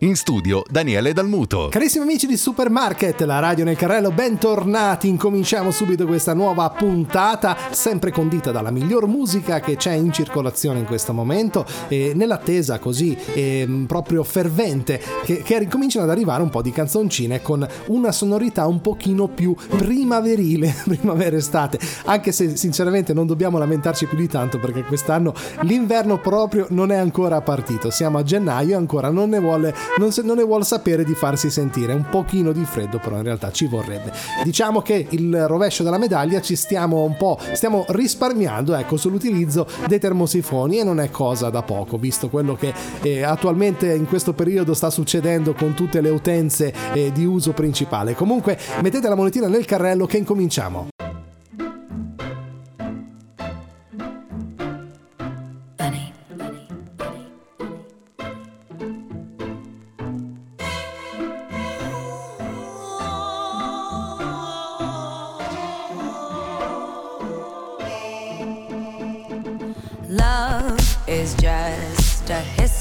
In studio Daniele Dalmuto. Carissimi amici di Supermarket, la radio nel carrello, bentornati. Incominciamo subito questa nuova puntata, sempre condita dalla miglior musica che c'è in circolazione in questo momento e nell'attesa così eh, proprio fervente che, che ricominciano ad arrivare un po' di canzoncine con una sonorità un pochino più primaverile, primavera-estate, anche se sinceramente non dobbiamo lamentarci più di tanto perché quest'anno l'inverno proprio non è ancora partito, siamo a gennaio e ancora non ne vuole non, se, non ne vuole sapere di farsi sentire. Un pochino di freddo, però in realtà ci vorrebbe. Diciamo che il rovescio della medaglia ci stiamo un po' stiamo risparmiando ecco, sull'utilizzo dei termosifoni e non è cosa da poco, visto quello che eh, attualmente in questo periodo sta succedendo con tutte le utenze eh, di uso principale. Comunque mettete la monetina nel carrello che incominciamo.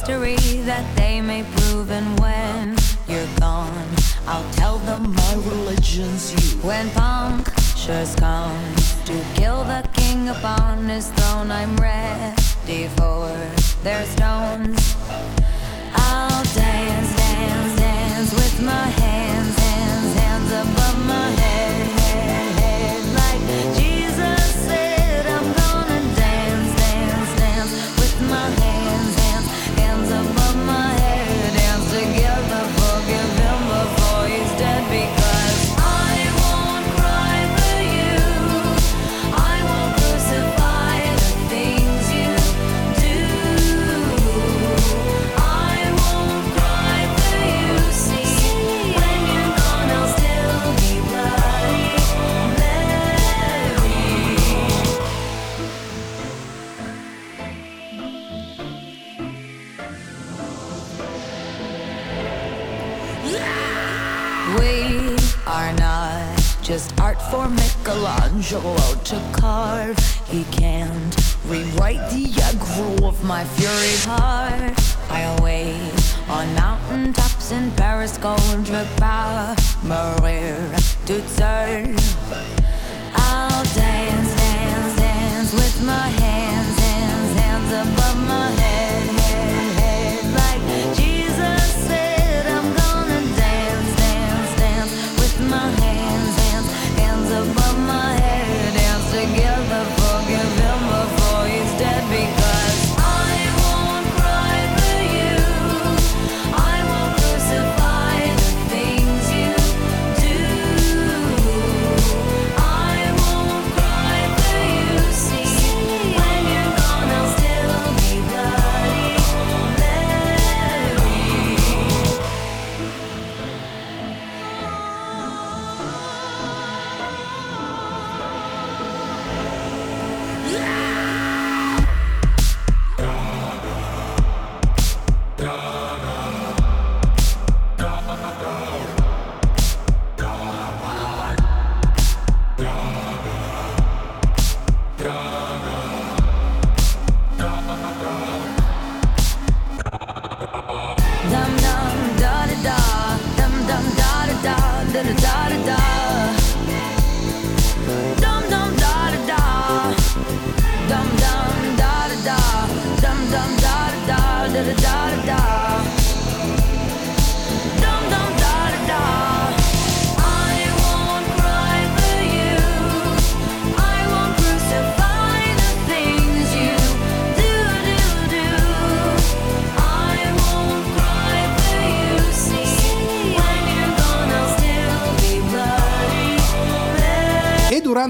history that they may prove. And when you're gone, I'll tell them my religion's you. When punctures come to kill the king upon his throne, I'm ready for their stones. I'll dance.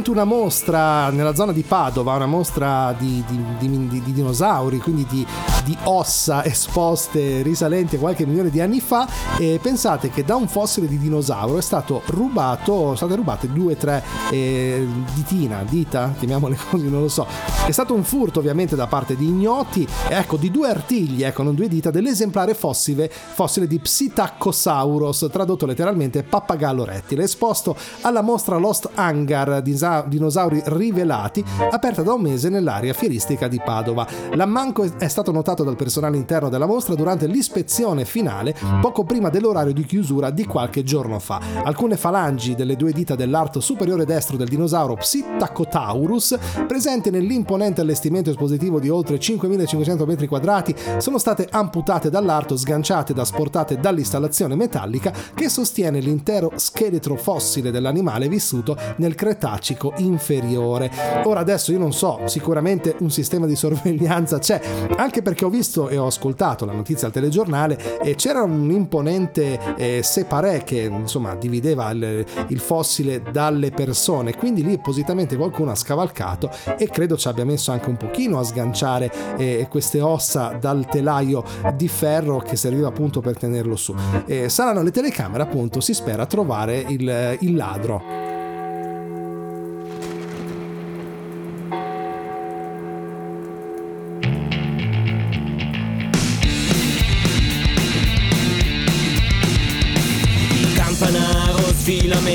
Durante una mostra nella zona di Padova, una mostra di, di, di, di dinosauri, quindi di, di ossa esposte risalenti a qualche milione di anni fa e pensate che da un fossile di dinosauro è stato rubato, sono state rubate due o tre eh, ditina, dita, chiamiamole così, non lo so. È stato un furto ovviamente da parte di ignoti, ecco, di due artigli, ecco, non due dita, dell'esemplare fossile, fossile di Psittacosauros, tradotto letteralmente pappagallo rettile, esposto alla mostra Lost Hangar dinosauri rivelati, aperta da un mese nell'area fieristica di Padova. L'ammanco è stato notato dal personale interno della mostra durante l'ispezione finale, poco prima dell'orario di chiusura di qualche giorno fa. Alcune falangi delle due dita dell'arto superiore destro del dinosauro Psittacotaurus, presenti nell'imponente allestimento espositivo di oltre 5500 metri quadrati, sono state amputate dall'arto, sganciate ed asportate dall'installazione metallica che sostiene l'intero scheletro fossile dell'animale vissuto nel Cretacico inferiore. Ora adesso io non so, sicuramente un sistema di sorveglianza c'è, anche perché ho visto e ho ascoltato la notizia al telegiornale e c'era un imponente eh, separé che insomma divideva il, il fossile dalle persone, quindi lì appositamente qualcuno ha scavalcato e credo ci abbia messo anche un pochino a sganciare eh, queste ossa dal telaio di ferro che serviva appunto per tenerlo su. Eh, saranno le telecamere appunto, si spera trovare il, il ladro.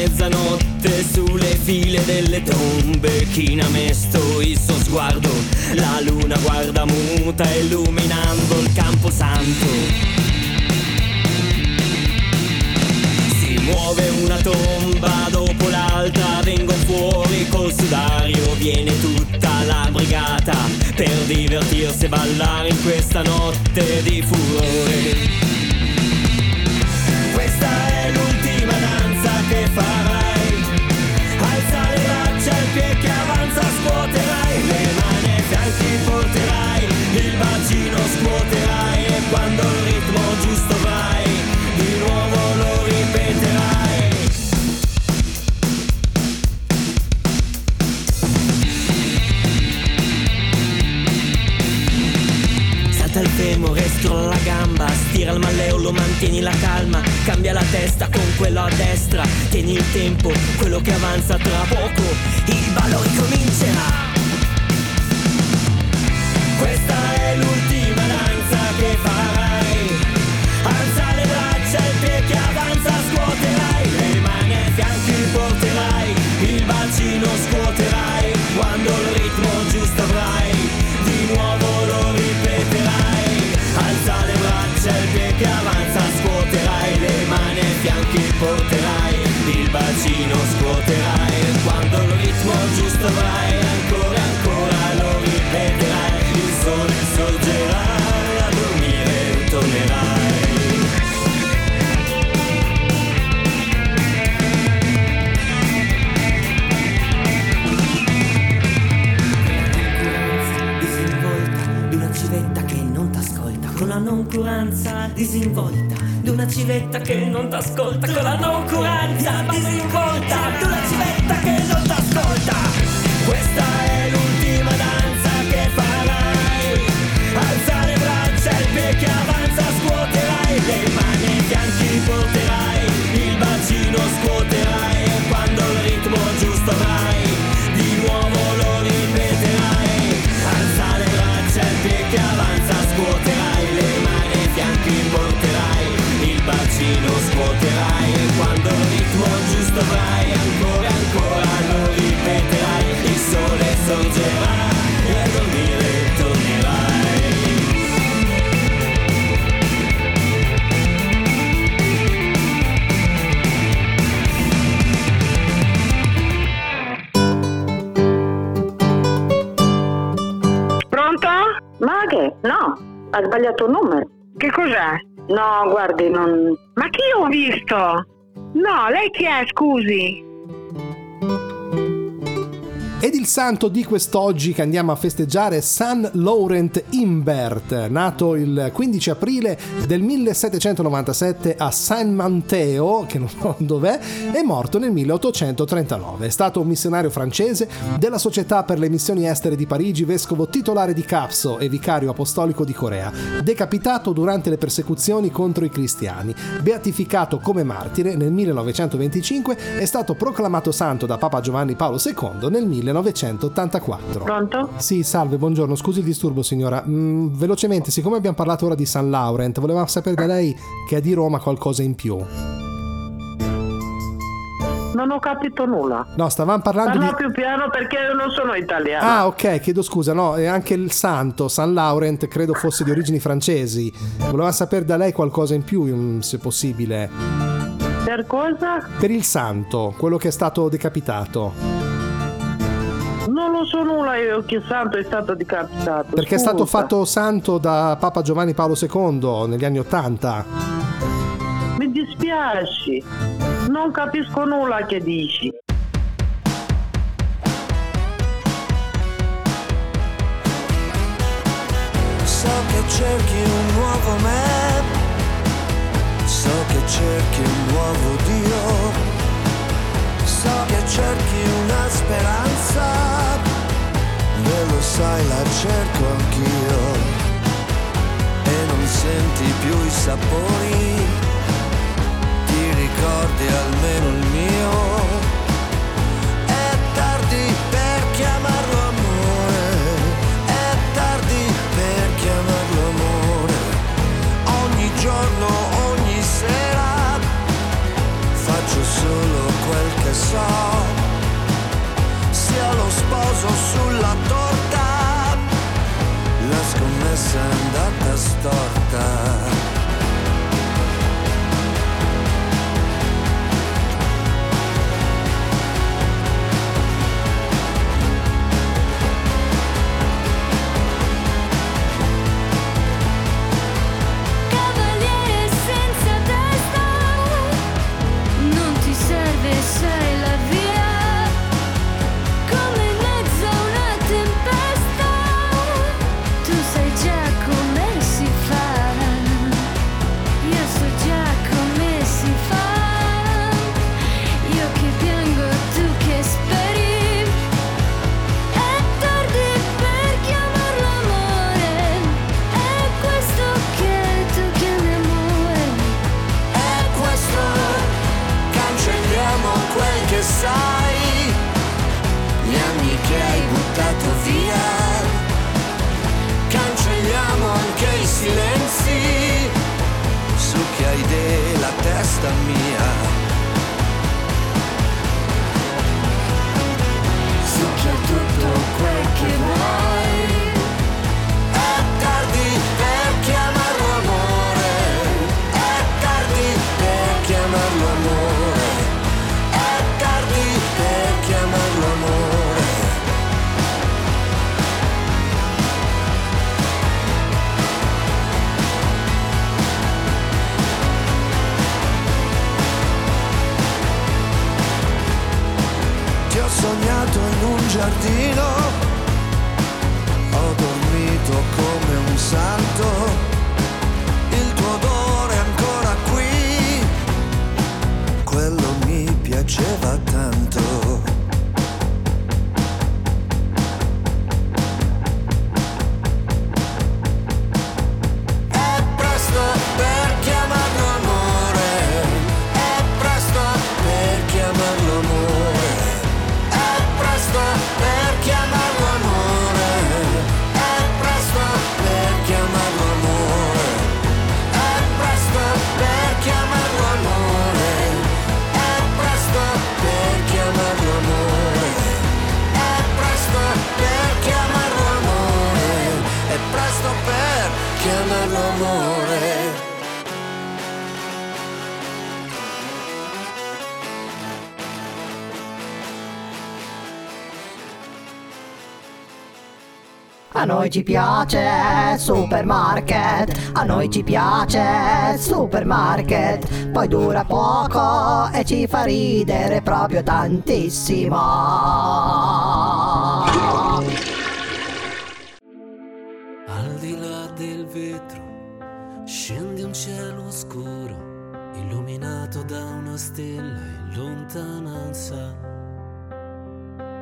mezzanotte sulle file delle tombe China mesto sguardo. La luna guarda muta illuminando il campo santo. Si muove una tomba dopo l'altra Vengo fuori col sudario. Viene tutta la brigata Per divertirsi e ballare in questa notte di furore Cambia la testa con quello a destra. Tieni il tempo, quello che avanza tra poco. Il ballo ricomincerà avrai Ancora ancora lo ripeterai Il sole sorgerà A dormire disinvolta di una civetta che non t'ascolta con la noncuranza disinvolta di una civetta che non t'ascolta con la noncuranza disinvolta di una civetta questa ha sbagliato numero. Che cos'è? No, guardi, non... Ma chi ho visto? No, lei chi è, scusi? Ed il santo di quest'oggi che andiamo a festeggiare è San Laurent Imbert, nato il 15 aprile del 1797 a San Manteo, che non so dov'è, e morto nel 1839. È stato un missionario francese della Società per le missioni estere di Parigi, vescovo titolare di Capso e vicario apostolico di Corea, decapitato durante le persecuzioni contro i cristiani. Beatificato come martire nel 1925, è stato proclamato santo da Papa Giovanni Paolo II nel 1984. Pronto? Sì, salve, buongiorno. Scusi il disturbo, signora. Mm, velocemente, siccome abbiamo parlato ora di San Laurent, volevamo sapere da lei che è di Roma qualcosa in più. Non ho capito nulla. No, stavamo parlando Parla di... più piano perché io non sono italiana. Ah, ok, chiedo scusa, no, e anche il santo, San Laurent, credo fosse di origini francesi. Volevamo sapere da lei qualcosa in più, mm, se possibile. Per cosa? Per il santo, quello che è stato decapitato. Non lo so nulla io che santo è stato decapitato. Perché è stato scusa. fatto santo da Papa Giovanni Paolo II negli anni Ottanta. Mi dispiace. Non capisco nulla che dici. So che cerchi un nuovo me, so che cerchi un nuovo Dio, so che cerchi una speranza, e lo sai la cerco anch'io, e non senti più i sapori, ti ricordi almeno il mio. È tardi per chiamarlo amore, è tardi per chiamarlo amore. Ogni giorno, ogni sera, faccio solo quel che so. Sia lo sposo sulla torta, scommessa è andata storta. noi ci piace supermarket, a noi ci piace supermarket, poi dura poco e ci fa ridere proprio tantissimo. Al di là del vetro scende un cielo scuro illuminato da una stella in lontananza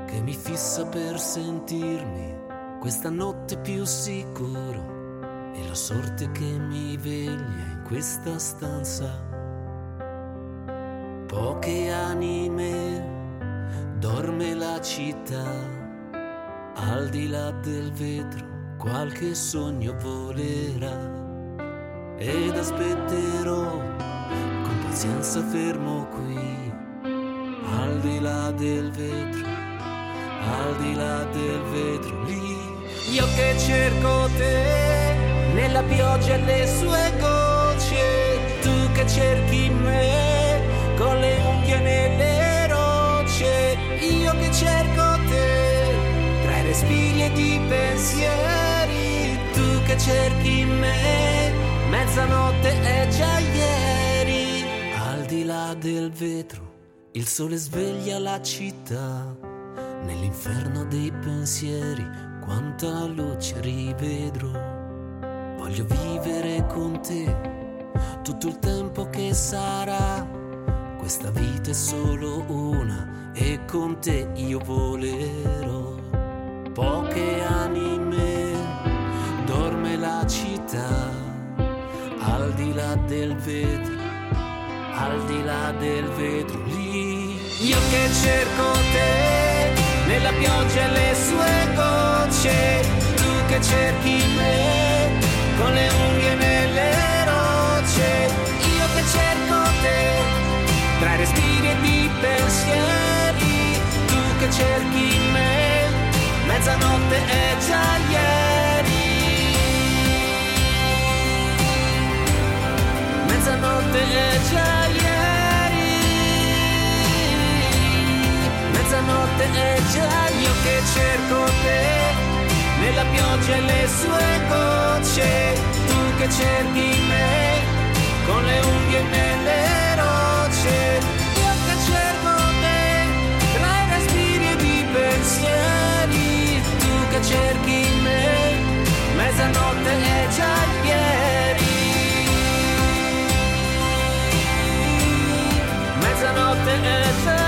che mi fissa per sentirmi questa notte più sicuro, e la sorte che mi veglia in questa stanza. Poche anime, dorme la città, al di là del vetro qualche sogno volerà ed aspetterò con pazienza fermo qui, al di là del vetro, al di là del vetro lì. Io che cerco te nella pioggia e le sue gocce, tu che cerchi me con le unghie nelle rocce, io che cerco te tra i respiri ed i pensieri, tu che cerchi me, mezzanotte è già ieri, al di là del vetro, il sole sveglia la città, nell'inferno dei pensieri, quanta luce rivedrò, voglio vivere con te tutto il tempo che sarà. Questa vita è solo una e con te io volerò. Poche anime, dorme la città, al di là del vetro, al di là del vetro lì. Io che cerco te, nella pioggia e le sue gocce, tu che cerchi me, con le unghie nelle rocce, io che cerco te tra respiri ed i pensieri, tu che cerchi me, mezzanotte è già ieri. Mezzanotte è già ieri. Mezzanotte è già io che cerco te, nella pioggia e le sue gocce, tu che cerchi me, con le unghie nelle rocce, io che cerco te, tra i respiri ed i pensieri, tu che cerchi me, mezzanotte è già ieri. Mezzanotte è già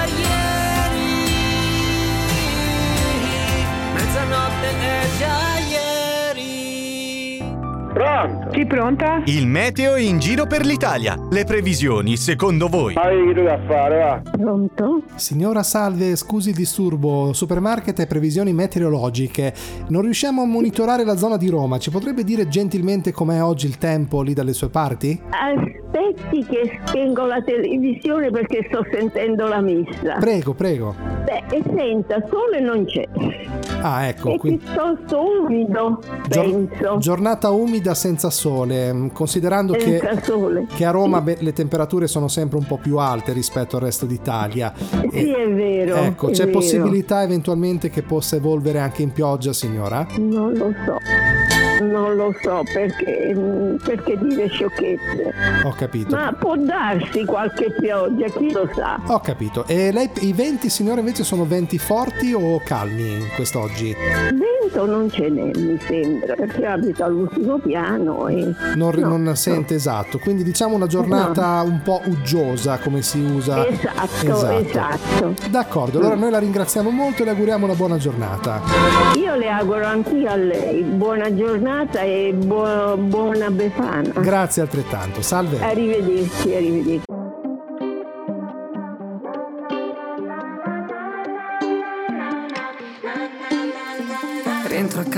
Mezzanotte Sì, pronta? Il meteo in giro per l'Italia. Le previsioni, secondo voi? Tu da fare, va? Pronto? Signora Salve, scusi il disturbo, supermarket e previsioni meteorologiche. Non riusciamo a monitorare la zona di Roma. Ci potrebbe dire gentilmente com'è oggi il tempo lì dalle sue parti? Aspetti che spengo la televisione perché sto sentendo la messa. Prego, prego. Beh, e senta, sole non c'è. Ah, ecco, È quindi piuttosto umido, gior- penso. giornata umida senza sole, mm, considerando che sole. che a Roma beh, le temperature sono sempre un po' più alte rispetto al resto d'Italia. Sì, è vero. Ecco, è c'è vero. possibilità eventualmente che possa evolvere anche in pioggia, signora? Non lo so. Non lo so perché, mm, perché dire sciocchezze. Ho capito. Ma può darsi qualche pioggia, chi lo sa. Ho capito. E lei, i venti, signora, invece sono venti forti o calmi quest'oggi? Vento non ce n'è, mi sembra, perché abito all'ultimo piano e... Non, No, non sente esatto, quindi diciamo una giornata un po' uggiosa come si usa. Esatto, esatto. D'accordo, allora noi la ringraziamo molto e le auguriamo una buona giornata. Io le auguro anch'io a lei buona giornata e buo- buona Befana. Grazie altrettanto, salve. Arrivederci, arrivederci.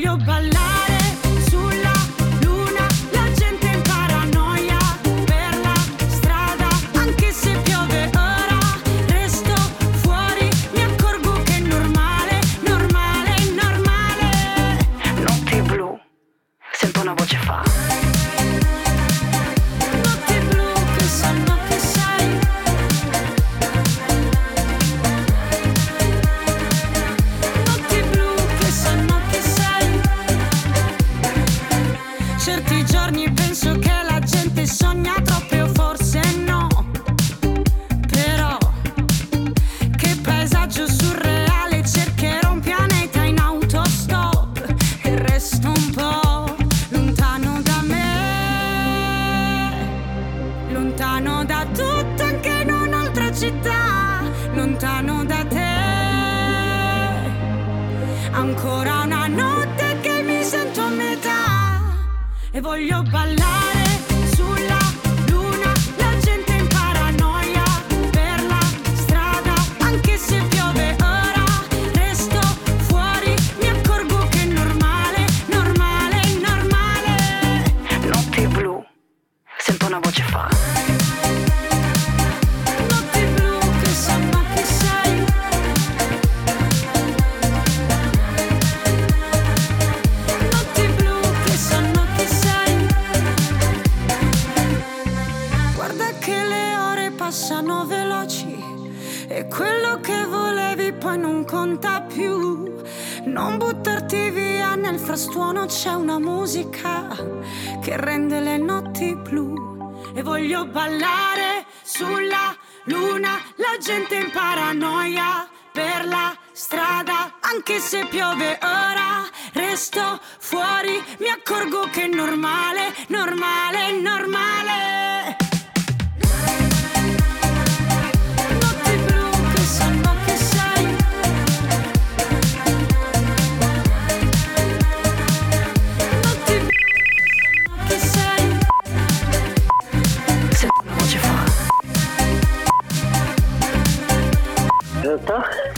che mi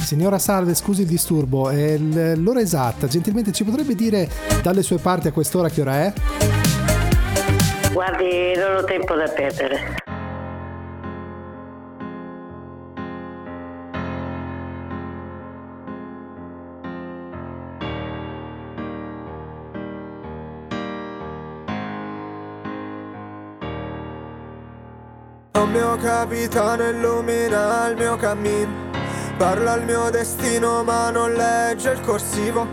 Signora Salve, scusi il disturbo, è l'ora esatta, gentilmente ci potrebbe dire dalle sue parti a quest'ora che ora è? Guardi, non ho tempo da perdere. Un mio capitano illumina il mio cammino Parla al mio destino ma non legge il corsivo.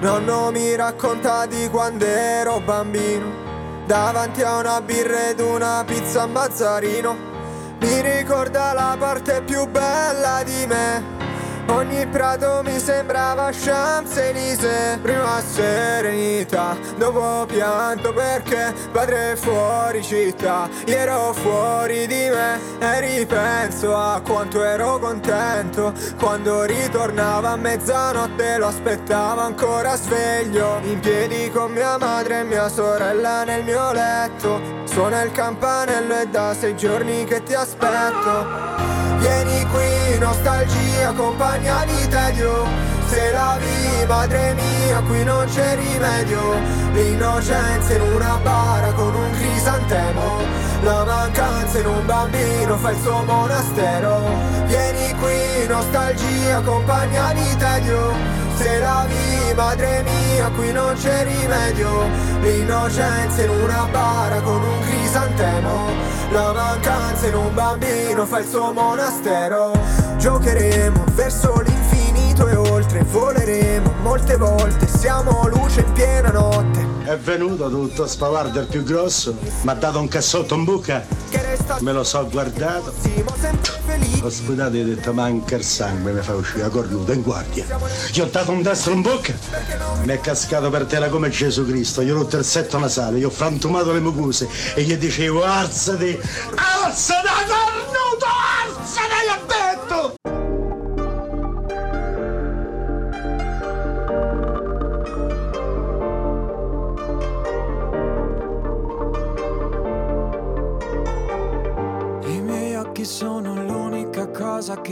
Nonno mi racconta di quando ero bambino. Davanti a una birra ed una pizza a Mazzarino. Mi ricorda la parte più bella di me Ogni prato mi sembrava Champs-Élysées Prima serenità, dopo pianto perché padre fuori città. Io ero fuori di me e ripenso a quanto ero contento. Quando ritornava a mezzanotte lo aspettavo ancora sveglio. In piedi con mia madre e mia sorella nel mio letto. Suona il campanello e da sei giorni che ti aspetto. Vieni qui, nostalgia, compagna di tedio Se la vivi, madre mia, qui non c'è rimedio. L'innocenza in una bara con un crisantemo. La mancanza in un bambino fa il suo monastero. Vieni qui, nostalgia, compagna di tedio se la vivi, madre mia, qui non c'è rimedio. L'innocenza in una bara con un crisantemo. La mancanza in un bambino fa il suo monastero. Giocheremo verso l'infinito e oltre Voleremo molte volte, siamo luce in piena notte. È venuto tutto spavardo il più grosso, mi ha dato un cassotto in bocca, me lo so guardato. Ho sputato e ho detto manca il sangue, mi fa uscire la cornuta in guardia. Gli ho dato un destro in bocca, mi è cascato per terra come Gesù Cristo, gli ho rotto il setto nasale, gli ho frantumato le mucuse e gli dicevo alzati, alzati cornuto, alzati,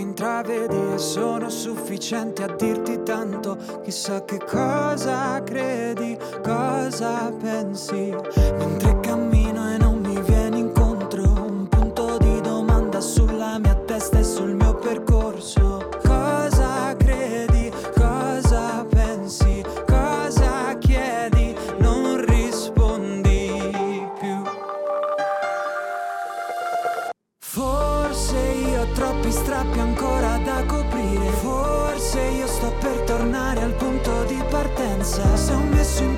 che intravedi e sono sufficienti a dirti tanto. Chissà che cosa credi, cosa pensi. Mentre cammino e non mi vieni incontro, un punto di domanda sulla mia testa e sul mio percorso. Coprire. Forse io sto per tornare al punto di partenza. Se ho messo in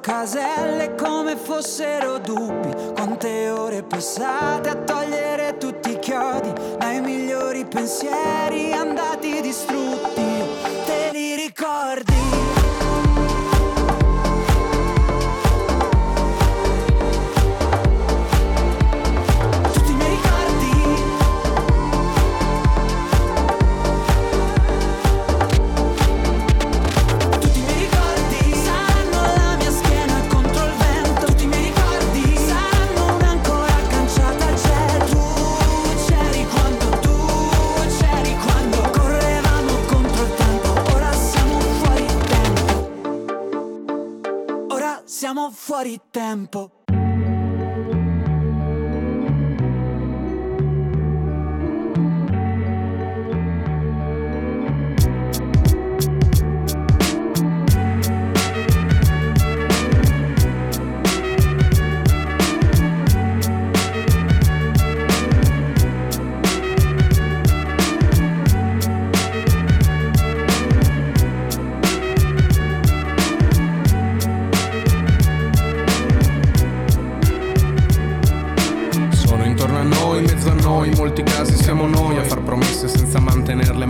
caselle come fossero dubbi. Quante ore passate a togliere tutti i chiodi dai migliori pensieri andati distrutti. Fuori tempo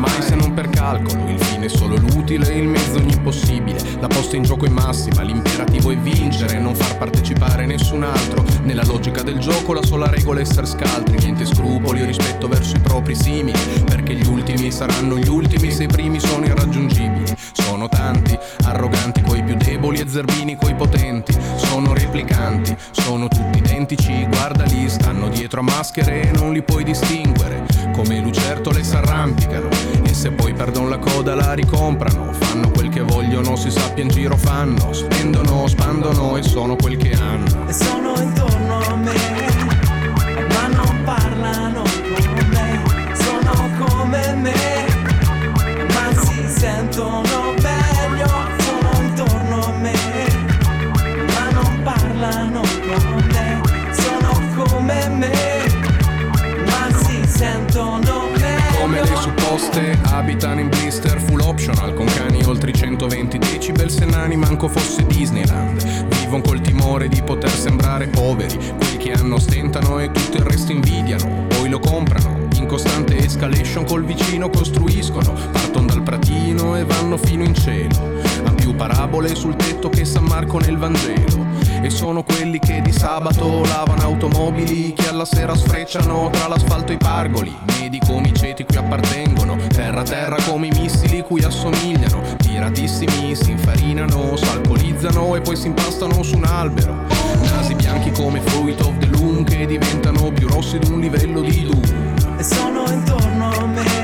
mai se non per calcolo. Il fine è solo l'utile, il mezzo ogni possibile. La posta in gioco è massima, l'imperativo è vincere, non far partecipare nessun altro. Nella logica del gioco la sola regola è essere scaltri, niente scrupoli o rispetto verso i propri simili. Perché gli ultimi saranno gli ultimi se i primi sono irraggiungibili. Sono tanti, arroganti coi più deboli e zerbini coi potenti. Sono replicanti, sono tutti identici, guardali, stanno dietro a maschere e non li puoi distinguere. Come lucertole s'arrampicano e se poi perdono la coda la ricomprano. Fanno quel che vogliono, si sappia in giro fanno. Spendono, spandono e sono quel che hanno. E sono intorno a me, supposte abitano in blister full optional Con cani oltre i 120 decibel se nani manco fosse Disneyland. Vivono col timore di poter sembrare poveri Quelli che hanno stentano e tutto il resto invidiano. Poi lo comprano in costante escalation col vicino costruiscono Partono dal pratino e vanno fino in cielo. Han più parabole sul tetto che San Marco nel Vangelo e sono quelli che di sabato lavano automobili Che alla sera sfrecciano tra l'asfalto e i pargoli. Medi come i ceti cui appartengono Terra a terra come i missili cui assomigliano. Tiratissimi si infarinano, s'alcolizzano E poi si impastano su un albero. Nasi bianchi come fruit of the loom Che diventano più rossi di un livello di doom. E sono intorno a me,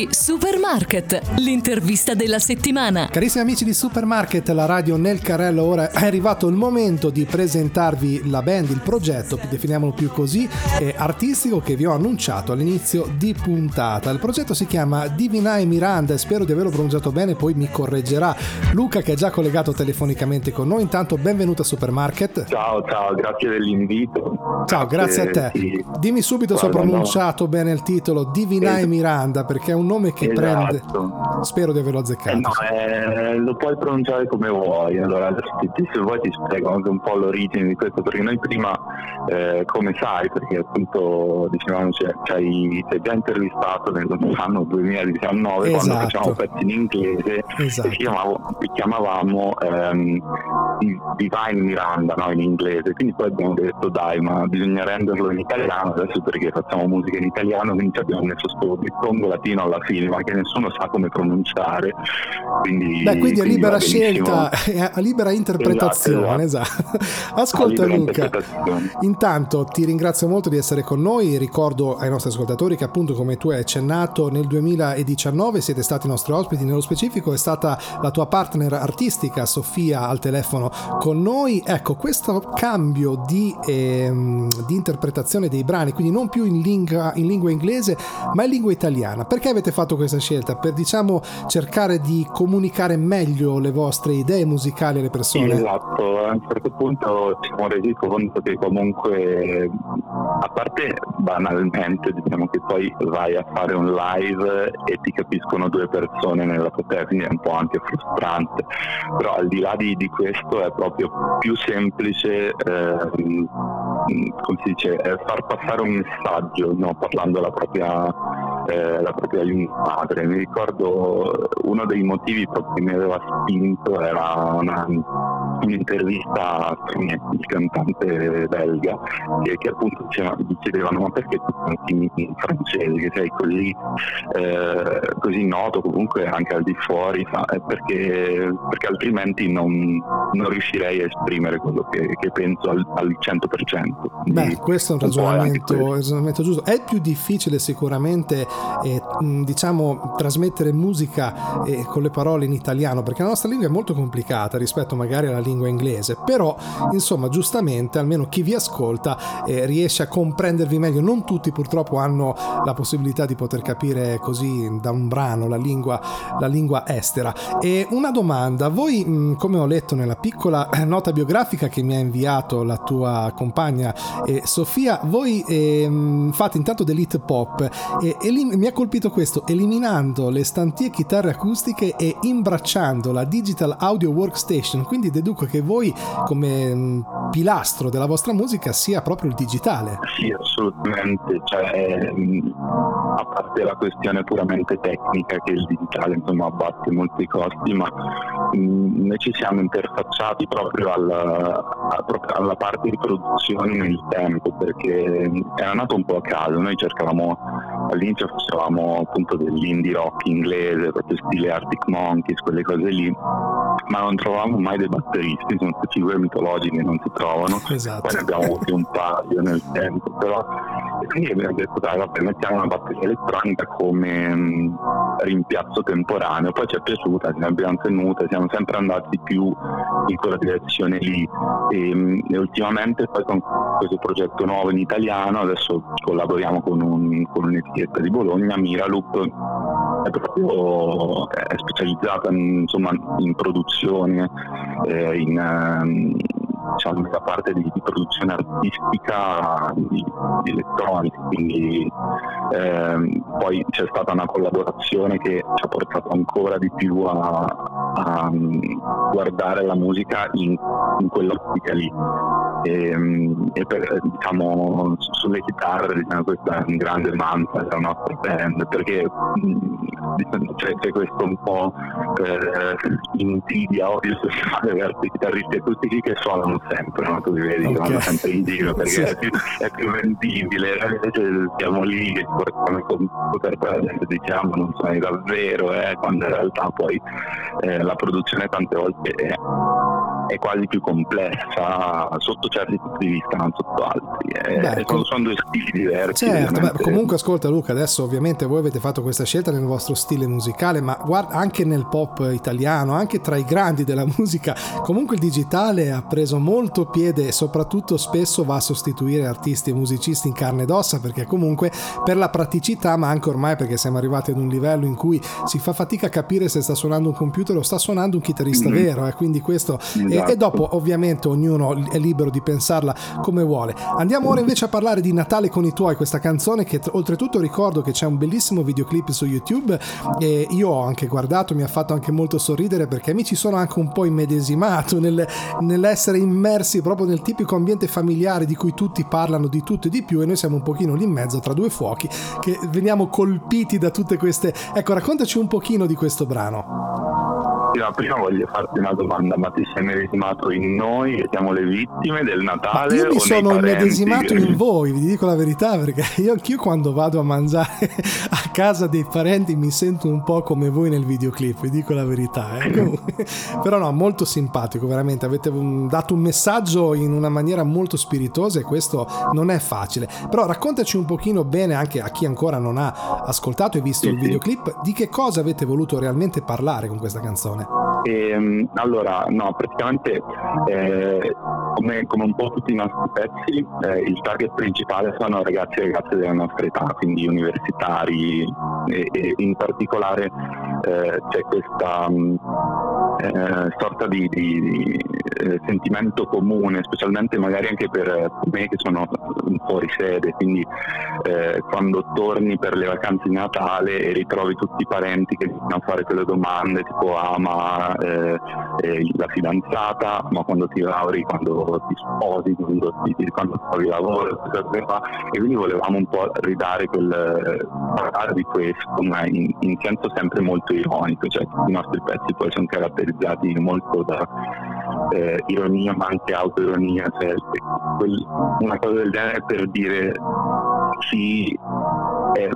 di Supermarket, l'intervista della settimana. Carissimi amici di Supermarket, la radio nel carrello, ora è arrivato il momento di presentarvi la band, il progetto, definiamolo più così, eh, artistico che vi ho annunciato all'inizio di puntata. Il progetto si chiama Divinae Miranda e spero di averlo pronunciato bene, poi mi correggerà Luca che è già collegato telefonicamente con noi. Intanto benvenuto a Supermarket. Ciao, ciao, grazie dell'invito. Ciao, grazie a te. Sì. Dimmi subito se ho Guarda, no. pronunciato bene il titolo Divinae Es- Miranda perché è un nome che prende... Esatto. Spero di averlo azzeccato. Eh, no, eh, lo puoi pronunciare come vuoi, allora se vuoi ti spiego anche un po' l'origine di questo, perché noi prima, eh, come sai, perché appunto dicevamo cioè, ci hai già intervistato nell'anno 2019 quando Esatto. facciamo pezzi in inglese Esatto. e ci, chiamavo- ci chiamavamo ehm, Di- Divine Miranda no, in inglese, quindi poi abbiamo detto dai ma bisogna renderlo in italiano adesso perché facciamo musica in italiano, quindi abbiamo messo sto dittongo latino alla fine, ma che nessuno sa come pronunciare. Quindi, Beh, quindi a libera scelta, a libera interpretazione, esatto. Ascolta A libera Luca, intanto ti ringrazio molto di essere con noi, ricordo ai nostri ascoltatori che appunto come tu hai accennato nel 2019 siete stati i nostri ospiti, nello specifico è stata la tua partner artistica Sofia al telefono con noi, ecco questo cambio di, ehm, di interpretazione dei brani, quindi non più in lingua, in lingua inglese ma in lingua italiana, perché avete fatto questa scelta? Per diciamo cercare di comunicare meglio le vostre idee musicali alle persone? Esatto, a un certo punto ci siamo resi conto che comunque, a parte banalmente, diciamo che poi vai a fare un live e ti capiscono due persone nella platea, quindi è un po' anche frustrante, però al di là di, di questo è proprio più semplice, ehm, come si dice, eh, far passare un messaggio, no? parlando la propria, eh, la propria madre. Mi ricordo uno dei motivi che mi aveva spinto era una, un'intervista il cantante belga, che, che appunto diceva, gli chiedevano ma perché tu canti in francese, che sei così, eh, così noto comunque anche al di fuori, eh, perché, perché altrimenti non, non riuscirei a esprimere quello che, che penso al, al 100%. Quindi Beh, questo è un ragionamento, un ragionamento giusto. È più difficile sicuramente, eh, diciamo, trasmettere musica eh, con le parole in italiano, perché la nostra lingua è molto complicata rispetto magari alla lingua inglese. Però, insomma, giustamente, almeno chi vi ascolta eh, riesce a comprendervi meglio. Non tutti purtroppo hanno la possibilità di poter capire così da un brano la lingua, la lingua estera. E una domanda, voi, mh, come ho letto nella piccola eh, nota biografica che mi ha inviato la tua compagna eh, Sofia, voi ehm, fate intanto dell'hit pop e elim- mi ha colpito questo, eliminando le stantie chitarre acustiche e imbracciando la digital audio workstation, quindi deduco che voi come mh, pilastro della vostra musica sia proprio il digitale. Sì, assolutamente, cioè, mh, a parte la questione puramente tecnica che il digitale insomma abbatte molti costi, ma mh, noi ci siamo interfacciati proprio alla, alla parte di produzione nel tempo, perché era nato un po' a caso, noi cercavamo, all'inizio facevamo appunto dell'indie rock inglese, proprio stile Arctic Monkeys, quelle cose lì, ma non trovavamo mai dei batteristi, sono queste figure mitologiche che non si trovano, Esatto. poi ne abbiamo avuti un paio nel tempo, però e quindi abbiamo detto dai vabbè mettiamo una batteria elettronica come mh, rimpiazzo temporaneo, poi ci è piaciuta, ce ne abbiamo tenute, siamo sempre andati più in quella direzione lì. E, mh, e ultimamente poi con questo progetto nuovo in italiano adesso collaboriamo con, un, con un'etichetta di Bologna, Miraloop è proprio è specializzata in, insomma, in produzione, eh, in, ehm, diciamo, nella parte di, di produzione artistica di, di elettronica, quindi ehm, poi c'è stata una collaborazione che ci ha portato ancora di più a, a guardare la musica in, in quell'ottica lì. E, e per, diciamo sulle chitarre diciamo, questa è un grande mantra della nostra band perché diciamo, c'è, c'è, questo un po' eh, invidia odio sociale verso i chitarristi acustici che suonano sempre no? tu li vedi okay. vanno sempre in giro perché sì. è, più, è più vendibile invece siamo lì che portano poi la gente diciamo non suoni davvero eh, quando in realtà poi eh, la produzione tante volte è è quasi più complessa sotto certi punti di vista, non sotto altri. Eh, Beh, sono, sono, due stili diversi. Certo, beh, comunque ascolta Luca, adesso ovviamente voi avete fatto questa scelta nel vostro stile musicale, ma guarda anche nel pop italiano, anche tra i grandi della musica, comunque il digitale ha preso molto piede e soprattutto spesso va a sostituire artisti e musicisti in carne ed ossa perché comunque per la praticità, ma anche ormai perché siamo arrivati ad un livello in cui si fa fatica a capire se sta suonando un computer o sta suonando un chitarrista mm-hmm. vero, eh, quindi questo esatto e, dopo ovviamente ognuno è libero di pensarla come vuole. Andiamo ora invece a parlare di Natale con i tuoi, questa canzone che oltretutto ricordo che c'è un bellissimo videoclip su YouTube e io ho anche guardato, mi ha fatto anche molto sorridere perché mi ci sono anche un po' immedesimato nel, nell'essere immersi proprio nel tipico ambiente familiare di cui tutti parlano di tutto e di più e noi siamo un pochino lì in mezzo tra due fuochi che veniamo colpiti da tutte queste... Ecco, raccontaci un pochino di questo brano. Prima, prima voglio farti una domanda, ma ti sei medesimato in noi che siamo le vittime del Natale? Ma io mi sono medesimato in voi, vi dico la verità, perché io anch'io quando vado a mangiare a casa dei parenti mi sento un po' come voi nel videoclip, vi dico la verità. Eh? Però no, molto simpatico, veramente, avete dato un messaggio in una maniera molto spiritosa e questo non è facile. Però raccontaci un pochino bene anche a chi ancora non ha ascoltato e visto sì, il videoclip, sì. di che cosa avete voluto realmente parlare con questa canzone canzone? E, ehm, allora, no, praticamente eh, come, come, un po' tutti i nostri pezzi, eh, il target principale sono ragazzi e ragazze della nostra età, quindi universitari e, e in particolare eh, c'è questa mh, eh, sorta di, di, di eh, sentimento comune, specialmente magari anche per me che sono fuori sede, quindi eh, quando torni per le vacanze di Natale e ritrovi tutti i parenti che iniziano a fare quelle domande tipo ama eh, eh, la fidanzata, ma quando ti lauri, quando ti sposi, quando, ti, quando trovi lavoro, e quindi volevamo un po' ridare quel parlare di questo, ma in, in senso sempre molto ironico, cioè i nostri pezzi poi sono caratterizzati molto da eh, ironia ma anche autoironia, cioè quel, una cosa del genere per dire sì, eh,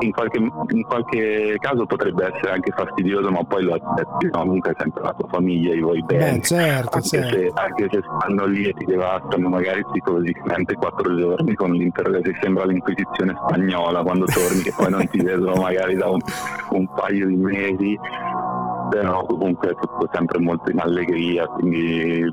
in, qualche, in, qualche, caso potrebbe essere anche fastidioso, ma poi lo accetti, no? comunque è sempre la tua famiglia, i vuoi bene. Beh, certo, anche, certo. Se, anche, Se, stanno lì e ti devastano magari psicologicamente quattro giorni con l'interrogazione, sembra l'inquisizione spagnola quando torni che poi non ti vedono magari da un, un paio di mesi però comunque è tutto sempre molto in allegria, quindi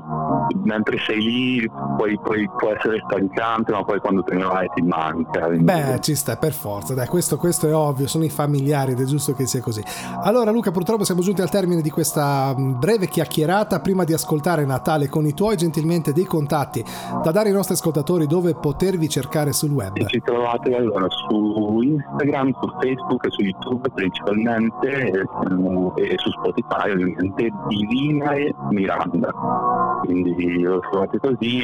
mentre sei lì poi, poi può essere stancante, ma poi quando te ne vai ti manca. Quindi... Beh, ci sta per forza, dai, questo, questo, è ovvio, sono i familiari ed è giusto che sia così. Allora Luca, purtroppo siamo giunti al termine di questa mm, breve chiacchierata, prima di ascoltare Natale con i tuoi, gentilmente dei contatti da dare ai nostri ascoltatori dove potervi cercare sul web. Ci trovate allora su Instagram, su Facebook e su YouTube principalmente e, e su Spotify ovviamente Divina e Miranda. Quindi lo trovate così.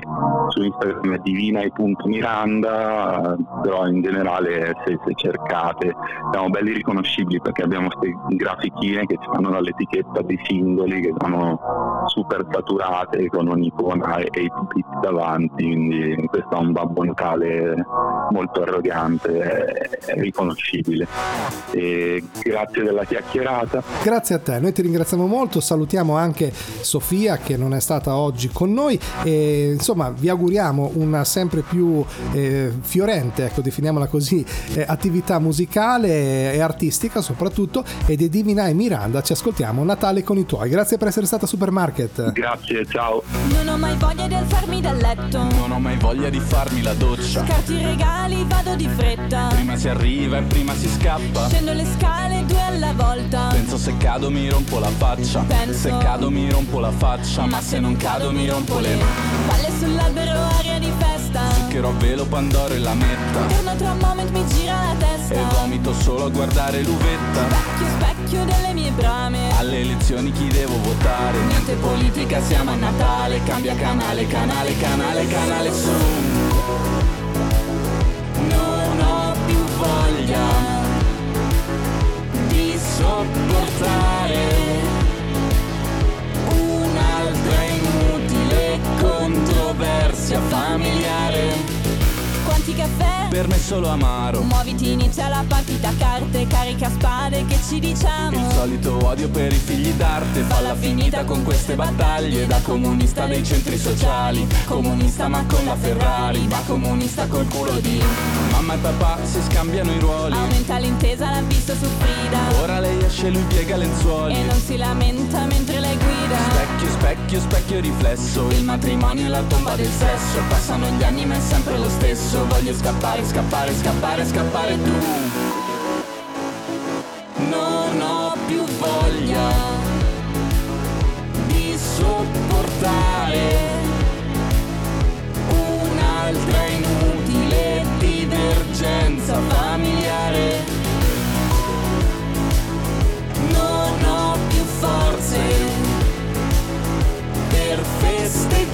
Su Instagram è divina.miranda però in generale se, se, cercate siamo belli riconoscibili perché abbiamo queste grafichine che ci fanno dall'etichetta di singoli che sono super saturate con un'icona e, e i pupitti davanti. Quindi questo è un Babbo Natale molto arrogante è, è riconoscibile. E grazie della chiacchierata. Grazie a te noi ti ringraziamo molto, salutiamo anche Sofia che non è stata oggi con noi e insomma vi auguriamo una sempre più eh, fiorente, ecco definiamola così, eh, attività musicale e artistica soprattutto e di Divina e Miranda ci ascoltiamo Natale con i tuoi. Grazie per essere stata Supermarket. Supermarket. Grazie, ciao. Non ho mai voglia di alzarmi dal letto. Non ho mai voglia di farmi la doccia. Scarto i regali, vado di fretta. Prima si arriva e prima si scappa. Scendo le scale due alla volta. Penso se cado mi rompo la faccia. Penso. Se cado mi rompo la faccia. Ma se non cado mi rompo le mani. Palle sull'albero, aria di festa. Zucchero, velo, pandoro e la metta. Torno tra un moment, mi gira la testa. E vomito solo a guardare l'uvetta. Specchio, specchio delle mie brame. Alle elezioni chi devo votare? Niente politica, siamo a Natale. Cambia canale, canale, canale, canale su. Non ho più voglia sopportare un'altra inutile controversia familiare. Quanti caffè? Per me solo amaro. Muoviti, inizia la partita, carte, carica spade, che ci diciamo? Il solito odio per i figli d'arte Falla finita con queste battaglie Da comunista dei centri sociali Comunista ma con la Ferrari Ma comunista col culo di Mamma e papà si scambiano i ruoli Aumenta l'intesa, l'ha visto su Frida. Ora lei esce, lui piega lenzuoli E non si lamenta mentre lei guida. Specchio, specchio, specchio riflesso. Il matrimonio e la tomba del sesso. Passano gli anni ma è sempre lo stesso. Voglio scappare, scappare, scappare, scappare tu. Non ho più voglia Di sopportare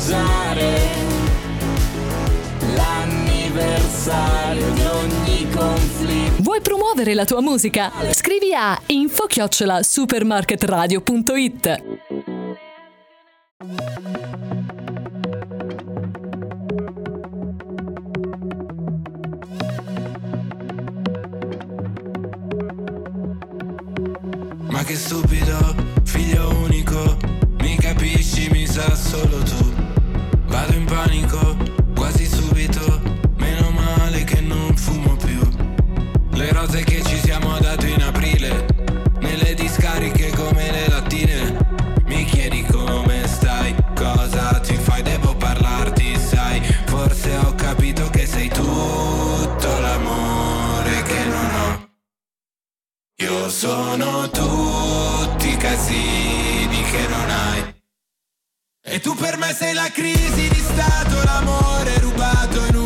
festeggiare l'anniversario di ogni conflitto. Vuoi promuovere la tua musica? Scrivi a info-supermarketradio.it Ma che stupido, figlio unico, mi capisci, mi sa solo tu. Vado in panico, quasi subito, meno male che non fumo più. Le rose che ci siamo date in aprile, nelle discariche come le lattine. Mi chiedi come stai, cosa ti fai, devo parlarti, sai. Forse ho capito che sei tutto l'amore che non ho. Io sono tutti per me sei la crisi di stato, l'amore rubato in un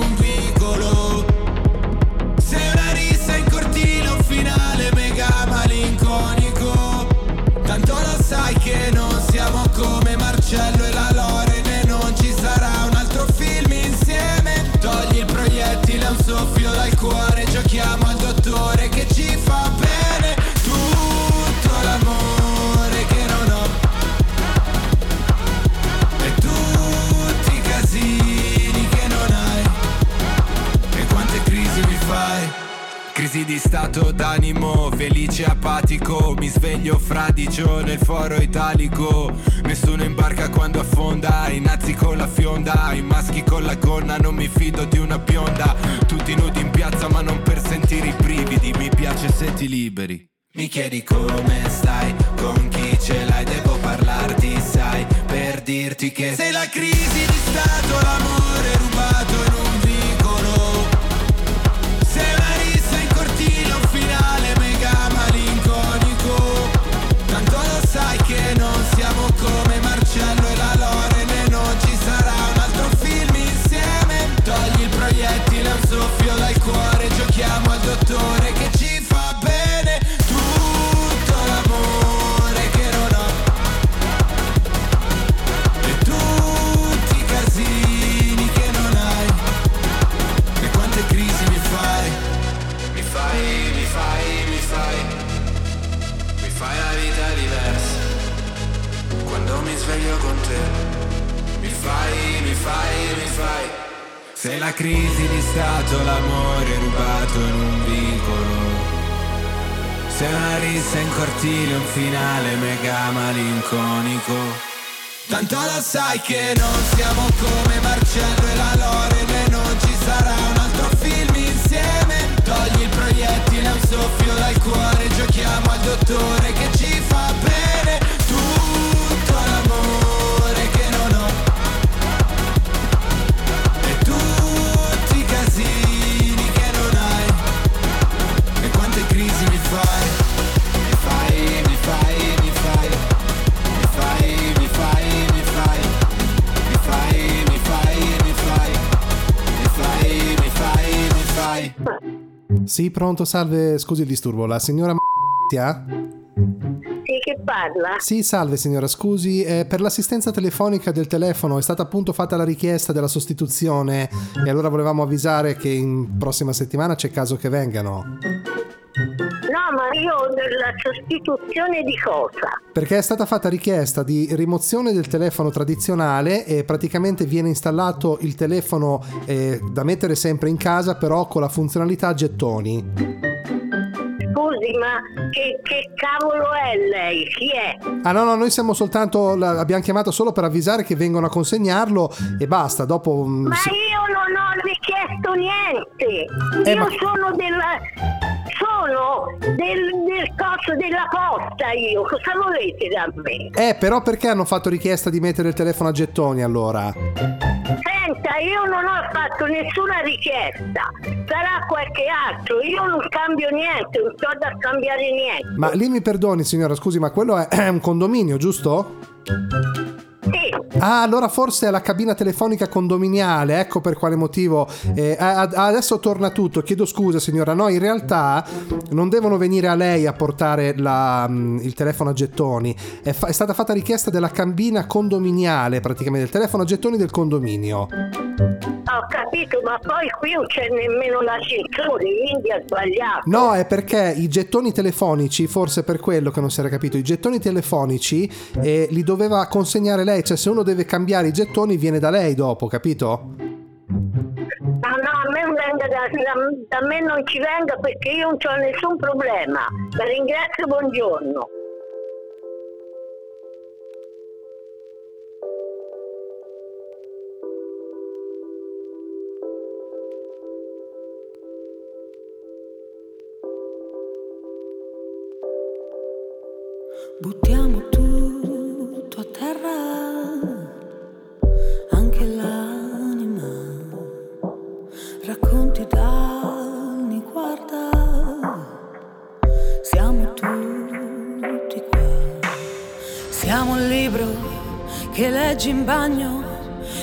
stato d'animo, felice apatico. Mi sveglio fradicio nel foro italico. Nessuno imbarca quando affonda I nazi con la fionda, i maschi con la gonna Non mi fido di una bionda. Tutti nudi in piazza ma non per sentire i brividi. Mi piace se ti liberi. Mi chiedi come stai, con chi ce l'hai, devo parlarti, sai, per dirti che sei la crisi di stato, l'amore rubato Sei la crisi di stato, l'amore rubato in un vicolo. Sei una rissa in cortile, un finale mega malinconico. Tanto lo sai che non siamo come Marcello e la Loren Sì, pronto, salve, scusi il disturbo, la signora Mattia? Sì, che parla? Sì, salve signora, scusi, eh, per l'assistenza telefonica del telefono è stata appunto fatta la richiesta della sostituzione e allora volevamo avvisare che in prossima settimana c'è caso che vengano. No, ma io della sostituzione di cosa? Perché è stata fatta richiesta di rimozione del telefono tradizionale e praticamente viene installato il telefono eh, da mettere sempre in casa però con la funzionalità gettoni. Scusi, ma che, che cavolo è lei? Chi è? Ah no, no, noi siamo soltanto, la- abbiamo chiamato solo per avvisare che vengono a consegnarlo e basta, dopo... mm, Ma io non ho richiesto niente. Eh, io ma- sono della. Sono del, del coso della posta io. Cosa volete da me? Eh, però perché hanno fatto richiesta di mettere il telefono a gettoni allora? Senta, io non ho fatto nessuna richiesta. Sarà qualche altro. Io non cambio niente, non sto da cambiare niente. Ma lì mi perdoni signora, scusi, ma quello è, è un condominio, giusto? Sì. Ah, allora forse è la cabina telefonica condominiale, ecco per quale motivo. Eh, adesso torna tutto, chiedo scusa signora, no, in realtà non devono venire a lei a portare la, mm, il telefono a gettoni, è, fa- è stata fatta richiesta della cabina condominiale, praticamente, del telefono a gettoni del condominio. Ho capito, ma poi qui non c'è nemmeno l'ascensore, quindi ha sbagliato. No, è perché i gettoni telefonici, forse per quello che non si era capito, i gettoni telefonici eh, li doveva consegnare lei, cioè se uno deve cambiare i gettoni viene da lei dopo, capito? No, no, a me, non venga da, da- da me non ci venga perché io non ho nessun problema. La ringrazio, buongiorno. Buttiamo tutto a terra, anche l'anima. Racconti d'anni, guarda, siamo tutti qua. Siamo un libro che leggi in bagno,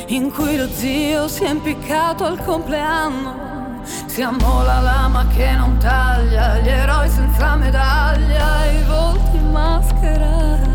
in cui lo zio si è impiccato al compleanno. Siamo la lama che non taglia, gli eroi senza medaglia, i volti maschera.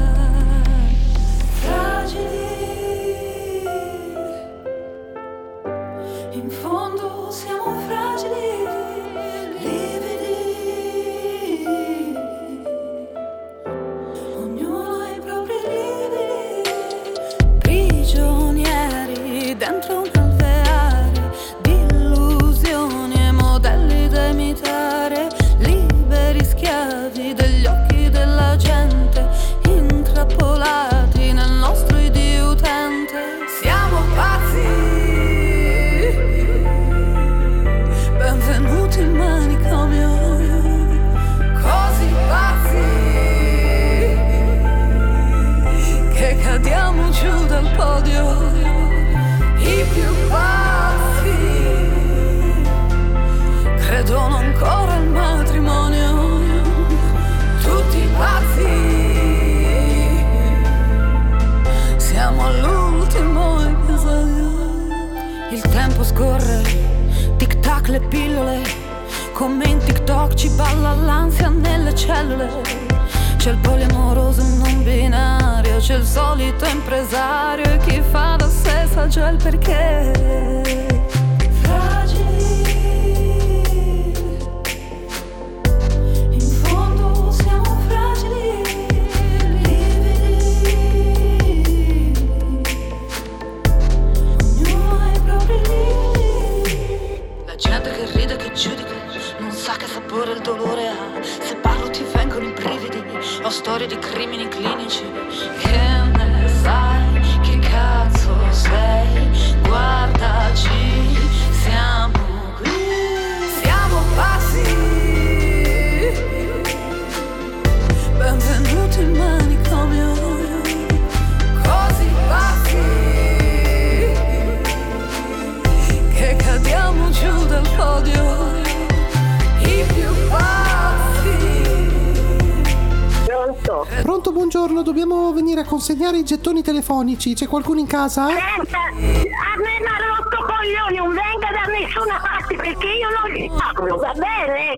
A consegnare i gettoni telefonici. C'è qualcuno in casa? Senta, a me mi ha rotto coglioni, non venga da nessuna parte perché io non li apro, va bene?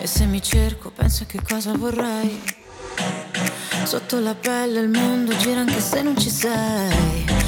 E se mi cerco, penso a che cosa vorrei. Sotto la pelle il mondo gira anche se non ci sei.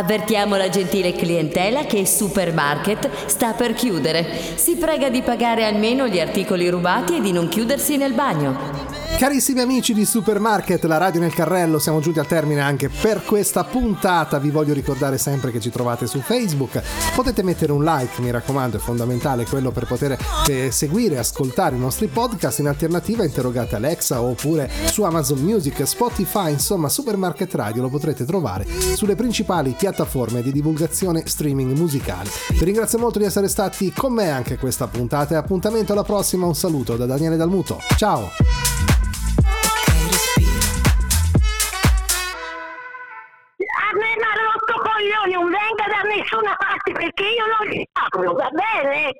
Avvertiamo la gentile clientela che Supermarket sta per chiudere. Si prega di pagare almeno gli articoli rubati e di non chiudersi nel bagno. Carissimi amici di Supermarket, la radio nel carrello, siamo giunti al termine anche per questa puntata. Vi voglio ricordare sempre che ci trovate su Facebook. Potete mettere un like, mi raccomando, è fondamentale quello per poter eh, seguire e ascoltare i nostri podcast. In alternativa interrogate Alexa oppure su Amazon Music, Spotify, insomma Supermarket Radio lo potrete trovare sulle principali piattaforme di divulgazione streaming musicale. Vi ringrazio molto di essere stati con me anche questa puntata e appuntamento alla prossima. Un saluto da Daniele Dalmuto. Ciao! nessuna parte perché io non li apro, va bene?